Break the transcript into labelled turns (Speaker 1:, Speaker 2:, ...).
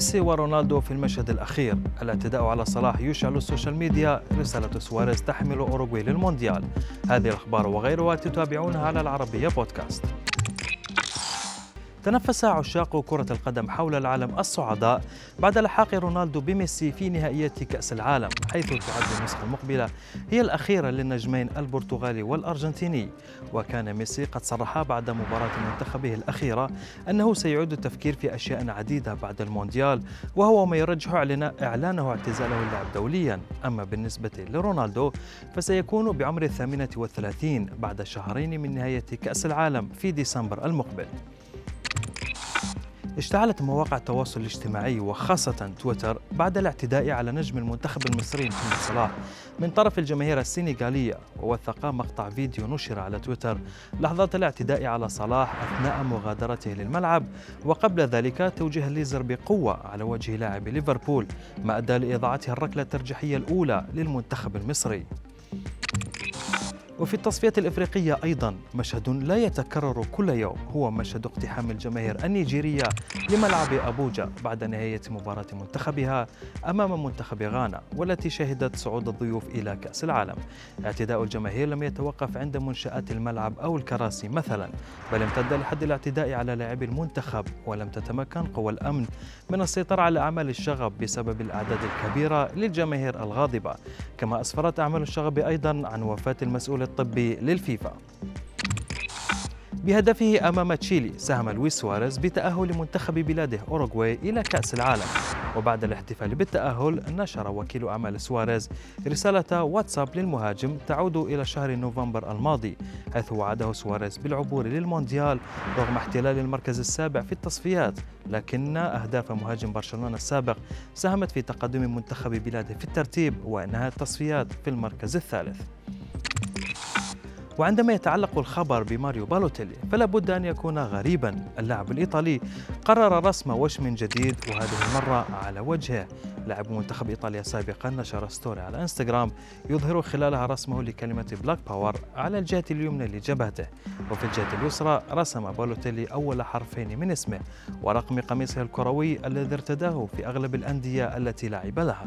Speaker 1: ميسي ورونالدو في المشهد الأخير. الاعتداء على صلاح يشعل السوشيال ميديا رسالة سواريز تحمل أوروغواي للمونديال. هذه الأخبار وغيرها تتابعونها على العربية بودكاست. تنفس عشاق كرة القدم حول العالم الصعداء بعد لحاق رونالدو بميسي في نهائيات كأس العالم حيث تعد النسخة المقبلة هي الأخيرة للنجمين البرتغالي والأرجنتيني. وكان ميسي قد صرح بعد مباراة منتخبه الأخيرة أنه سيعود التفكير في أشياء عديدة بعد المونديال وهو ما يرجح إعلانه اعتزاله اللعب دوليا. أما بالنسبة لرونالدو فسيكون بعمر الثامنة والثلاثين بعد شهرين من نهاية كأس العالم في ديسمبر المقبل. اشتعلت مواقع التواصل الاجتماعي وخاصة تويتر بعد الاعتداء على نجم المنتخب المصري محمد صلاح. من طرف الجماهير السنغالية ووثق مقطع فيديو نشر على تويتر لحظات الاعتداء على صلاح أثناء مغادرته للملعب وقبل ذلك توجيه الليزر بقوة على وجه لاعب ليفربول ما أدى لإضاعته الركلة الترجيحية الأولى للمنتخب المصري. وفي التصفية الإفريقية أيضا مشهد لا يتكرر كل يوم هو مشهد اقتحام الجماهير النيجيرية لملعب أبوجا بعد نهاية مباراة منتخبها أمام منتخب غانا والتي شهدت صعود الضيوف إلى كأس العالم. اعتداء الجماهير لم يتوقف عند منشآت الملعب أو الكراسي مثلا بل امتد لحد الاعتداء على لاعبي المنتخب ولم تتمكن قوى الأمن من السيطرة على أعمال الشغب بسبب الأعداد الكبيرة للجماهير الغاضبة. كما أسفرت أعمال الشغب أيضا عن وفاة المسؤول الطبي للفيفا. بهدفه أمام تشيلي ساهم لويس سواريز بتأهل منتخب بلاده أوروغواي إلى كأس العالم. وبعد الاحتفال بالتأهل نشر وكيل أعمال سواريز رسالة واتساب للمهاجم تعود إلى شهر نوفمبر الماضي حيث وعده سواريز بالعبور للمونديال رغم احتلال المركز السابع في التصفيات. لكن أهداف مهاجم برشلونة السابق ساهمت في تقدم منتخب بلاده في الترتيب وإنهاء التصفيات في المركز الثالث. وعندما يتعلق الخبر بماريو بالوتيلي فلا بد أن يكون غريبا. اللاعب الإيطالي قرر رسم وشم جديد وهذه المرة على وجهه. لاعب منتخب إيطاليا سابقا نشر story على إنستغرام يظهر خلالها رسمه لكلمة Black Power على الجهة اليمنى لجبهته. وفي الجهة اليسرى رسم بالوتيلي أول حرفين من اسمه ورقم قميصه الكروي الذي ارتداه في أغلب الأندية التي لعب لها.